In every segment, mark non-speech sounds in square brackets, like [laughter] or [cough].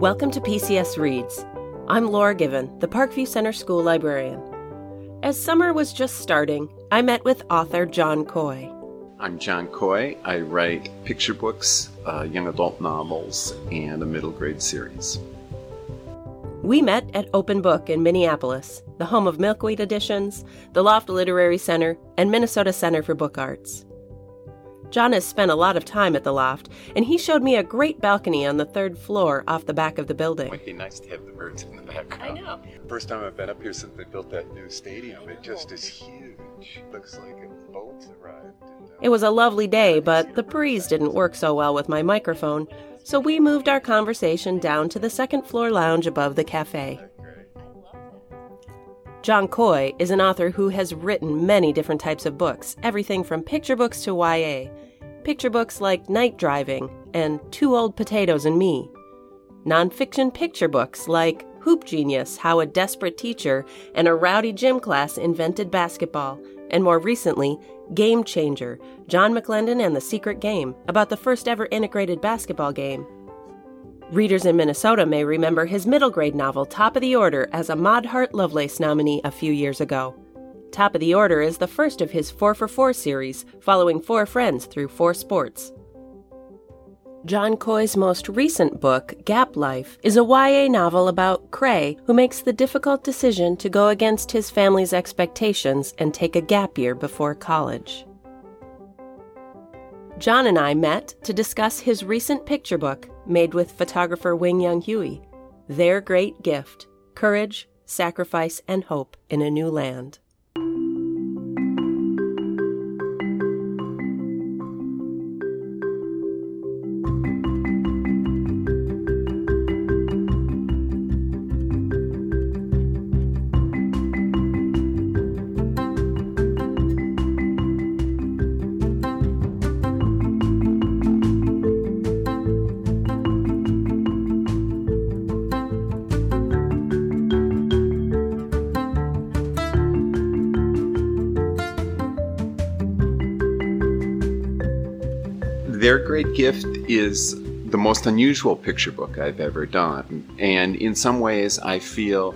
Welcome to PCS Reads. I'm Laura Given, the Parkview Center School librarian. As summer was just starting, I met with author John Coy. I'm John Coy. I write picture books, uh, young adult novels, and a middle grade series. We met at Open Book in Minneapolis, the home of Milkweed Editions, the Loft Literary Center, and Minnesota Center for Book Arts. John has spent a lot of time at the loft, and he showed me a great balcony on the third floor off the back of the building. It might be nice to have the birds in the background. I know. First time I've been up here since they built that new stadium. It just is huge. Looks like a boat's arrived. Uh, It was a lovely day, but the breeze didn't work so well with my microphone, so we moved our conversation down to the second floor lounge above the cafe. John Coy is an author who has written many different types of books, everything from picture books to YA. Picture books like Night Driving and Two Old Potatoes and Me. Nonfiction picture books like Hoop Genius How a Desperate Teacher and a Rowdy Gym Class Invented Basketball, and more recently, Game Changer John McClendon and the Secret Game, about the first ever integrated basketball game. Readers in Minnesota may remember his middle grade novel Top of the Order as a Maud Hart Lovelace nominee a few years ago. Top of the Order is the first of his 4 for 4 series, following four friends through four sports. John Coy's most recent book, Gap Life, is a YA novel about Cray, who makes the difficult decision to go against his family's expectations and take a gap year before college. John and I met to discuss his recent picture book made with photographer Wing Young Huie, Their Great Gift Courage, Sacrifice, and Hope in a New Land. Their Great Gift is the most unusual picture book I've ever done. And in some ways, I feel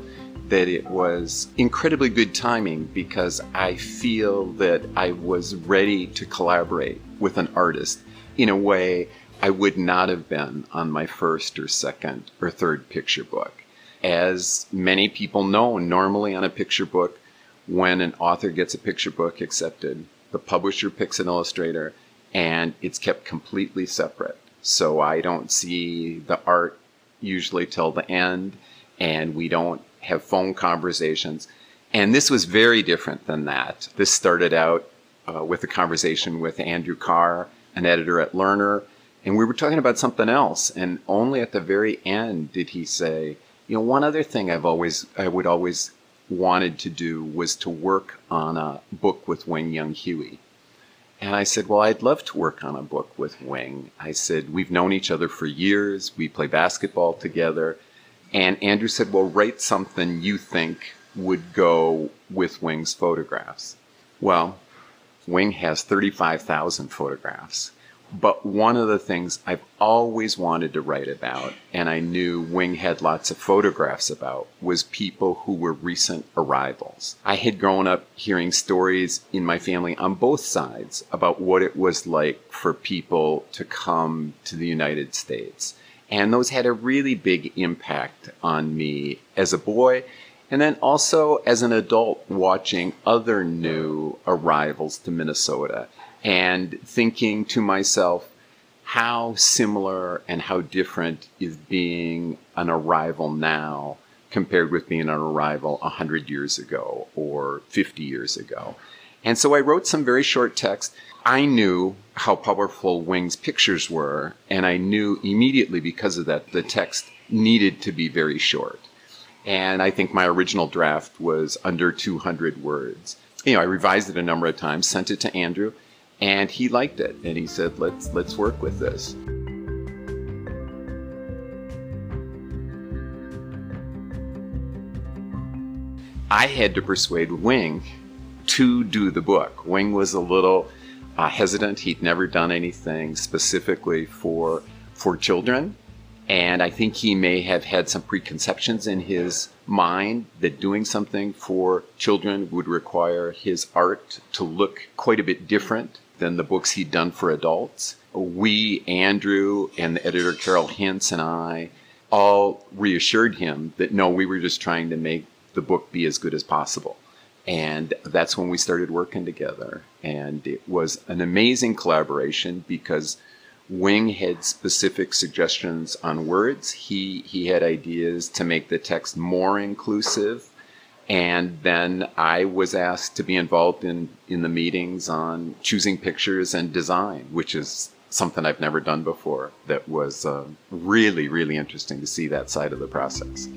that it was incredibly good timing because I feel that I was ready to collaborate with an artist in a way I would not have been on my first or second or third picture book. As many people know, normally on a picture book, when an author gets a picture book accepted, the publisher picks an illustrator and it's kept completely separate. So I don't see the art usually till the end, and we don't have phone conversations. And this was very different than that. This started out uh, with a conversation with Andrew Carr, an editor at Lerner, and we were talking about something else. And only at the very end did he say, "You know, one other thing I've always, I would always wanted to do was to work on a book with Wing Young Huie." And I said, Well, I'd love to work on a book with Wing. I said, We've known each other for years. We play basketball together. And Andrew said, Well, write something you think would go with Wing's photographs. Well, Wing has 35,000 photographs. But one of the things I've always wanted to write about, and I knew Wing had lots of photographs about, was people who were recent arrivals. I had grown up hearing stories in my family on both sides about what it was like for people to come to the United States. And those had a really big impact on me as a boy and then also as an adult watching other new arrivals to Minnesota and thinking to myself, how similar and how different is being an arrival now compared with being an arrival 100 years ago or 50 years ago. And so I wrote some very short text. I knew how powerful Wing's pictures were, and I knew immediately because of that the text needed to be very short. And I think my original draft was under 200 words. You know, I revised it a number of times, sent it to Andrew, and he liked it and he said let's let's work with this. I had to persuade wing to do the book. Wing was a little uh, hesitant. He'd never done anything specifically for for children And I think he may have had some preconceptions in his mind that doing something for children would require his art to look quite a bit different than the books he'd done for adults. We, Andrew, and the editor Carol Hinz and I, all reassured him that no, we were just trying to make the book be as good as possible. And that's when we started working together. And it was an amazing collaboration because Wing had specific suggestions on words. He, he had ideas to make the text more inclusive. And then I was asked to be involved in, in the meetings on choosing pictures and design, which is something I've never done before. That was uh, really, really interesting to see that side of the process.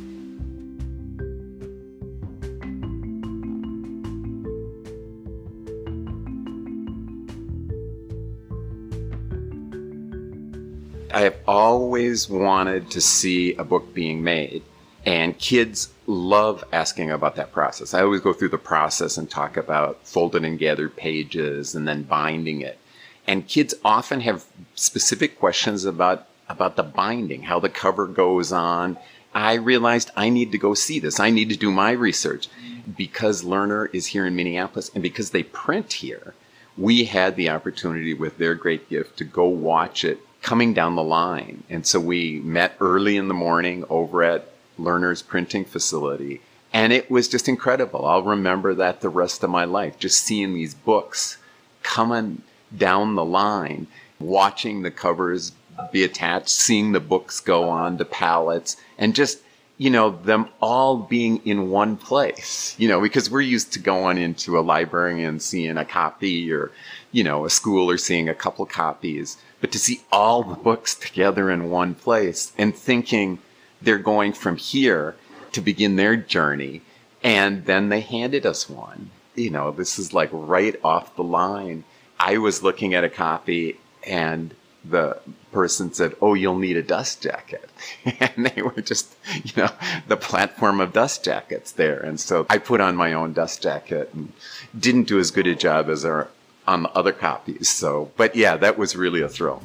I have always wanted to see a book being made, and kids love asking about that process. I always go through the process and talk about folded and gathered pages and then binding it. And kids often have specific questions about about the binding, how the cover goes on. I realized I need to go see this. I need to do my research because Lerner is here in Minneapolis and because they print here. We had the opportunity with their great gift to go watch it coming down the line. And so we met early in the morning over at Lerner's printing facility. And it was just incredible. I'll remember that the rest of my life, just seeing these books coming down the line, watching the covers be attached, seeing the books go on to pallets, and just, you know, them all being in one place, you know, because we're used to going into a library and seeing a copy or, you know, a school or seeing a couple copies but to see all the books together in one place and thinking they're going from here to begin their journey. And then they handed us one. You know, this is like right off the line. I was looking at a copy and the person said, Oh, you'll need a dust jacket. [laughs] and they were just, you know, the platform of dust jackets there. And so I put on my own dust jacket and didn't do as good a job as our on the other copies. So, but yeah, that was really a thrill.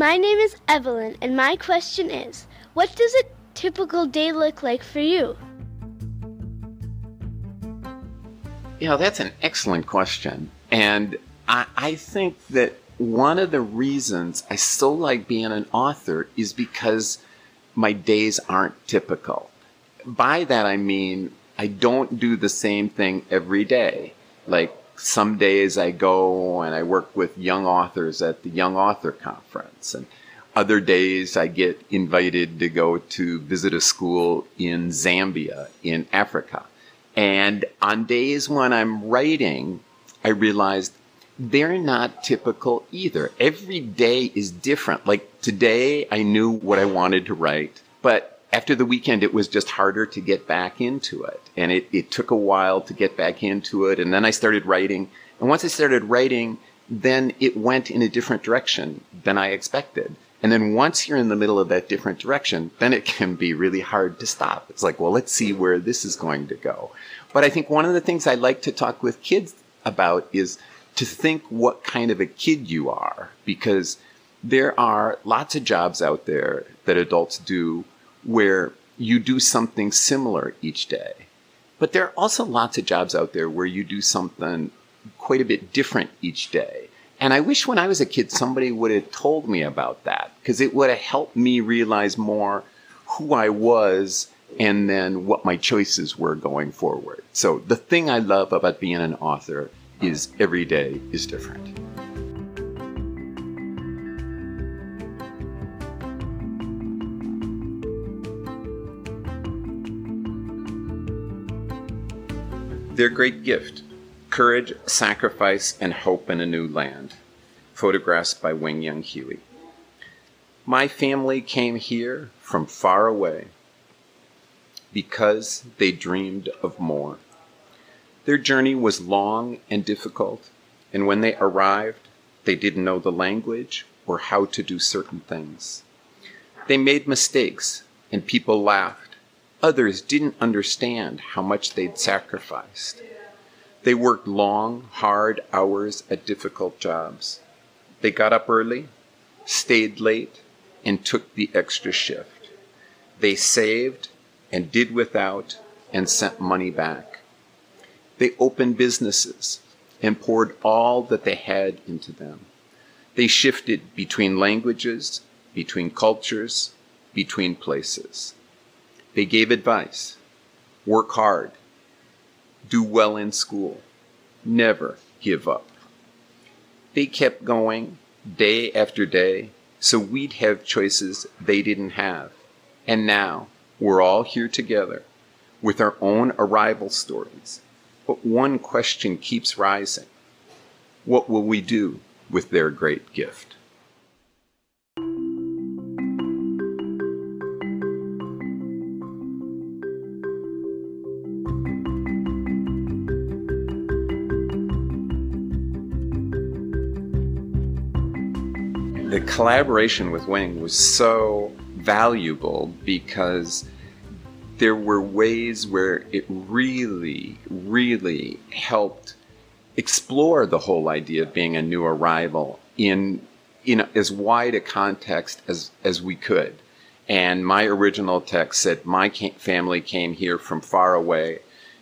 My name is Evelyn, and my question is What does a typical day look like for you? Yeah, that's an excellent question. And I, I think that one of the reasons I so like being an author is because my days aren't typical by that I mean I don't do the same thing every day. Like some days I go and I work with young authors at the Young Author Conference, and other days I get invited to go to visit a school in Zambia in Africa. And on days when I'm writing, I realized they're not typical either. Every day is different. Like today, I knew what I wanted to write, but after the weekend, it was just harder to get back into it. And it, it took a while to get back into it. And then I started writing. And once I started writing, then it went in a different direction than I expected. And then once you're in the middle of that different direction, then it can be really hard to stop. It's like, well, let's see where this is going to go. But I think one of the things I like to talk with kids about is to think what kind of a kid you are, because there are lots of jobs out there that adults do where you do something similar each day. But there are also lots of jobs out there where you do something quite a bit different each day. And I wish when I was a kid somebody would have told me about that because it would have helped me realize more who I was and then what my choices were going forward. So the thing I love about being an author is every day is different. Their great gift courage, sacrifice, and hope in a new land. Photographs by Wing Young Huie. My family came here from far away because they dreamed of more. Their journey was long and difficult, and when they arrived, they didn't know the language or how to do certain things. They made mistakes, and people laughed Others didn't understand how much they'd sacrificed. They worked long, hard hours at difficult jobs. They got up early, stayed late, and took the extra shift. They saved and did without and sent money back. They opened businesses and poured all that they had into them. They shifted between languages, between cultures, between places. They gave advice work hard, do well in school, never give up. They kept going day after day so we'd have choices they didn't have. And now we're all here together with our own arrival stories. But one question keeps rising What will we do with their great gift? Collaboration with Wing was so valuable because there were ways where it really, really helped explore the whole idea of being a new arrival in in as wide a context as as we could. And my original text said, "My family came here from far away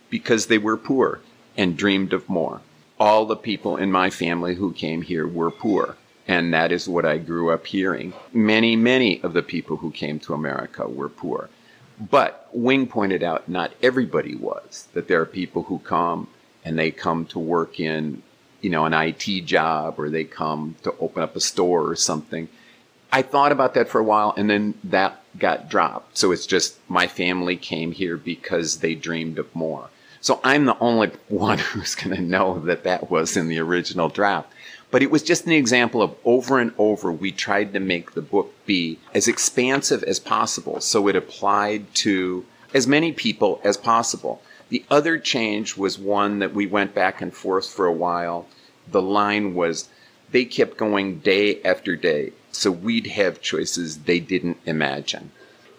because they were poor and dreamed of more. All the people in my family who came here were poor." And that is what I grew up hearing. Many, many of the people who came to America were poor. But Wing pointed out not everybody was, that there are people who come and they come to work in, you know, an IT job or they come to open up a store or something. I thought about that for a while and then that got dropped. So it's just my family came here because they dreamed of more. So I'm the only [laughs] one who's going to know that that was in the original draft. But it was just an example of over and over we tried to make the book be as expansive as possible so it applied to as many people as possible. The other change was one that we went back and forth for a while. The line was they kept going day after day, so we'd have choices they didn't imagine.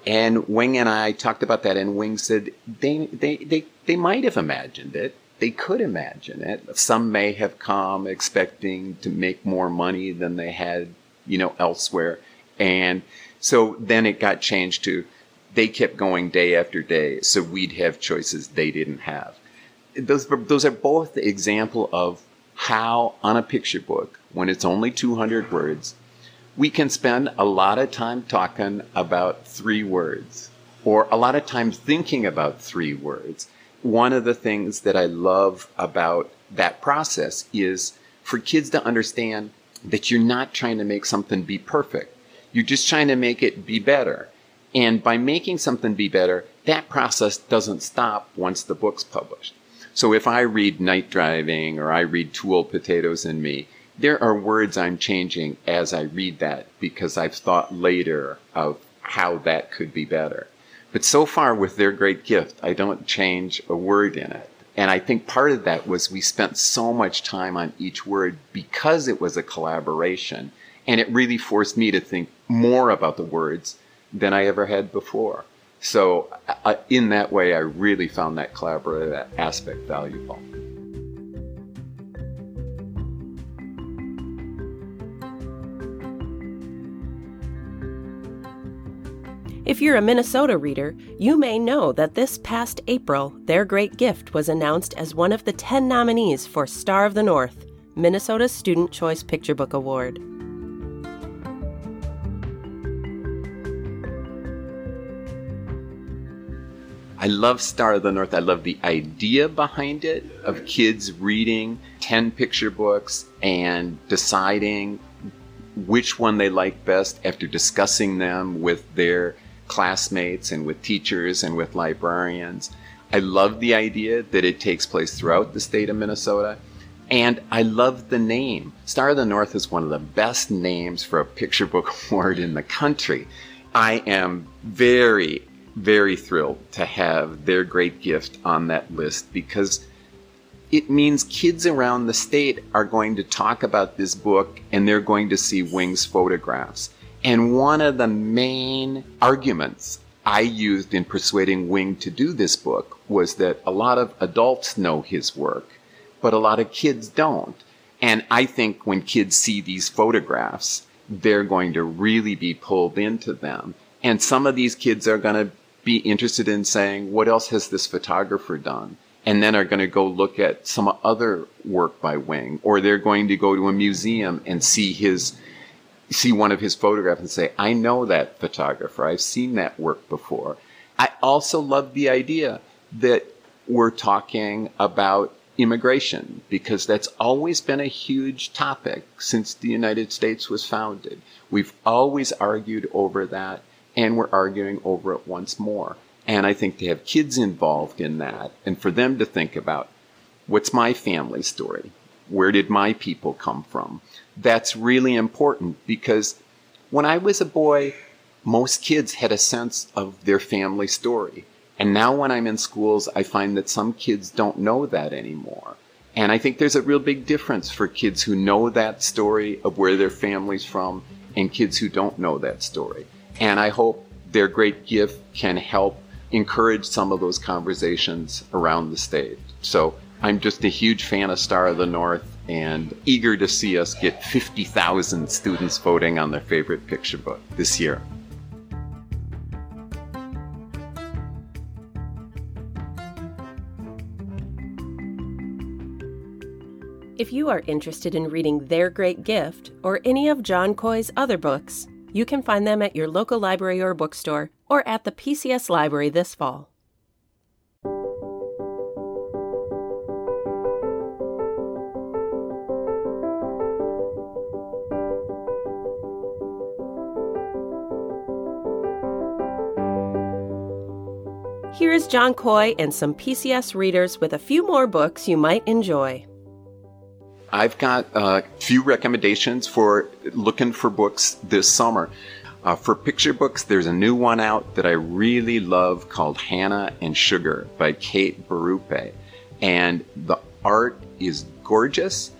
And Wing and I talked about that, and Wing said they, they, they, they might have imagined it they could imagine it. Some may have come expecting to make more money than they had, you know, elsewhere. And so then it got changed to they kept going day after day, so we'd have choices they didn't have. Those, those are both the example of how on a picture book, when it's only 200 words, we can spend a lot of time talking about three words or a lot of time thinking about three words one of the things that I love about that process is for kids to understand that you're not trying to make something be perfect. You're just trying to make it be better. And by making something be better, that process doesn't stop once the book's published. So if I read Night Driving or I read Two Old Potatoes and Me, there are words I'm changing as I read that because I've thought later of how that could be better. But so far with their great gift, I don't change a word in it. And I think part of that was we spent so much time on each word because it was a collaboration. And it really forced me to think more about the words than I ever had before. So, uh, in that way, I really found that collaborative aspect valuable. If you're a Minnesota reader, you may know that this past April, Their Great Gift was announced as one of the 10 nominees for Star of the North, Minnesota's Student Choice Picture Book Award. I love Star of the North. I love the idea behind it of kids reading 10 picture books and deciding which one they like best after discussing them with their classmates and with teachers and with librarians. I love the idea that it takes place throughout the state of Minnesota. And I love the name. Star of the North is one of the best names for a picture book [laughs] award in the country. I am very, very thrilled to have their great gift on that list because it means kids around the state are going to talk about this book and they're going to see Wing's photographs. And one of the main arguments I used in persuading Wing to do this book was that a lot of adults know his work, but a lot of kids don't. And I think when kids see these photographs, they're going to really be pulled into them. And some of these kids are going to be interested in saying, what else has this photographer done? And then are going to go look at some other work by Wing, or they're going to go to a museum and see his, see one of his photographs and say, I know that photographer. I've seen that work before. I also love the idea that we're talking about immigration because that's always been a huge topic since the United States was founded. We've always argued over that and we're arguing over it once more. And I think to have kids involved in that and for them to think about what's my family story? Where did my people come from? That's really important because when I was a boy, most kids had a sense of their family story. And now when I'm in schools, I find that some kids don't know that anymore. And I think there's a real big difference for kids who know that story of where their family's from and kids who don't know that story. And I hope their great gift can help encourage some of those conversations around the state. So I'm just a huge fan of Star of the North and eager to see us get 50,000 students voting on their favorite picture book this year. If you are interested in reading Their Great Gift or any of John Coy's other books, you can find them at your local library or bookstore or at the PCS Library this fall. John Coy and some PCS readers with a few more books you might enjoy. I've got a few recommendations for looking for books this summer. Uh, for picture books, there's a new one out that I really love called Hannah and Sugar by Kate Berube. And the art is gorgeous.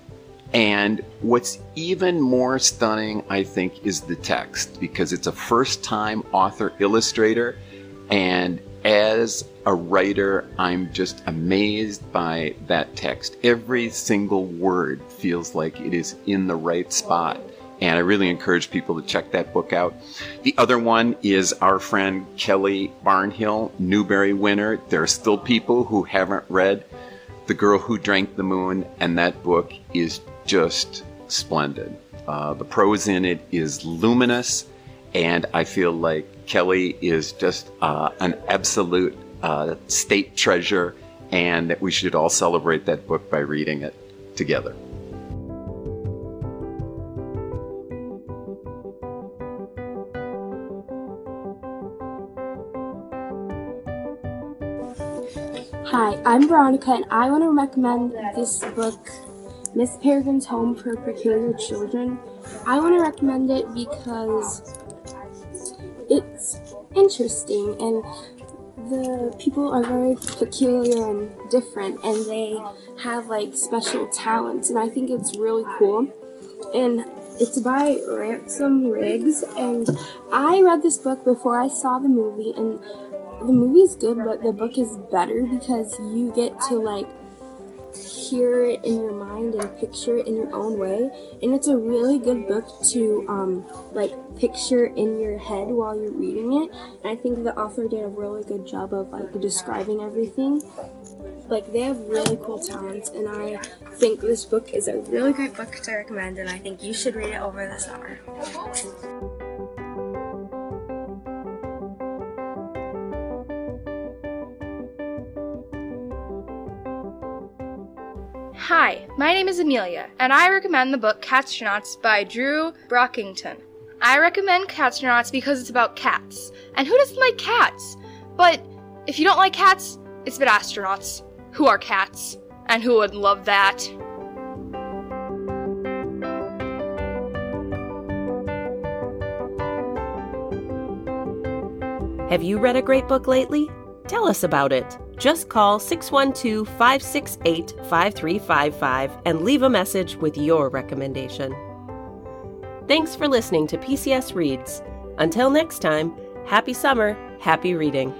And what's even more stunning, I think, is the text because it's a first time author illustrator. And as a writer, I'm just amazed by that text. Every single word feels like it is in the right spot. And I really encourage people to check that book out. The other one is our friend Kelly Barnhill, Newbery winner. There are still people who haven't read The Girl Who Drank the Moon, and that book is just splendid. Uh, the prose in it is luminous, and I feel like Kelly is just uh, an absolute uh, state treasure, and that we should all celebrate that book by reading it together. Hi, I'm Veronica, and I want to recommend this book, Miss Peregrine's Home for Peculiar Children. I want to recommend it because it's interesting and the people are very peculiar and different and they have like special talents and I think it's really cool. And it's by Ransom Riggs and I read this book before I saw the movie and the movie is good but the book is better because you get to like hear it in your mind and picture it in your own way. And it's a really good book to um, like picture in your head while you're reading it. And I think the author did a really good job of like describing everything. Like they have really cool talents, and I think this book is a really great book to recommend, and I think you should read it over the summer. Hi, my name is Amelia, and I recommend the book Catstronauts by Drew Brockington. I recommend Catstronauts because it's about cats. And who doesn't like cats? But if you don't like cats, it's about astronauts who are cats. And who would love that? Have you read a great book lately? Tell us about it. Just call 612 568 5355 and leave a message with your recommendation. Thanks for listening to PCS Reads. Until next time, happy summer, happy reading.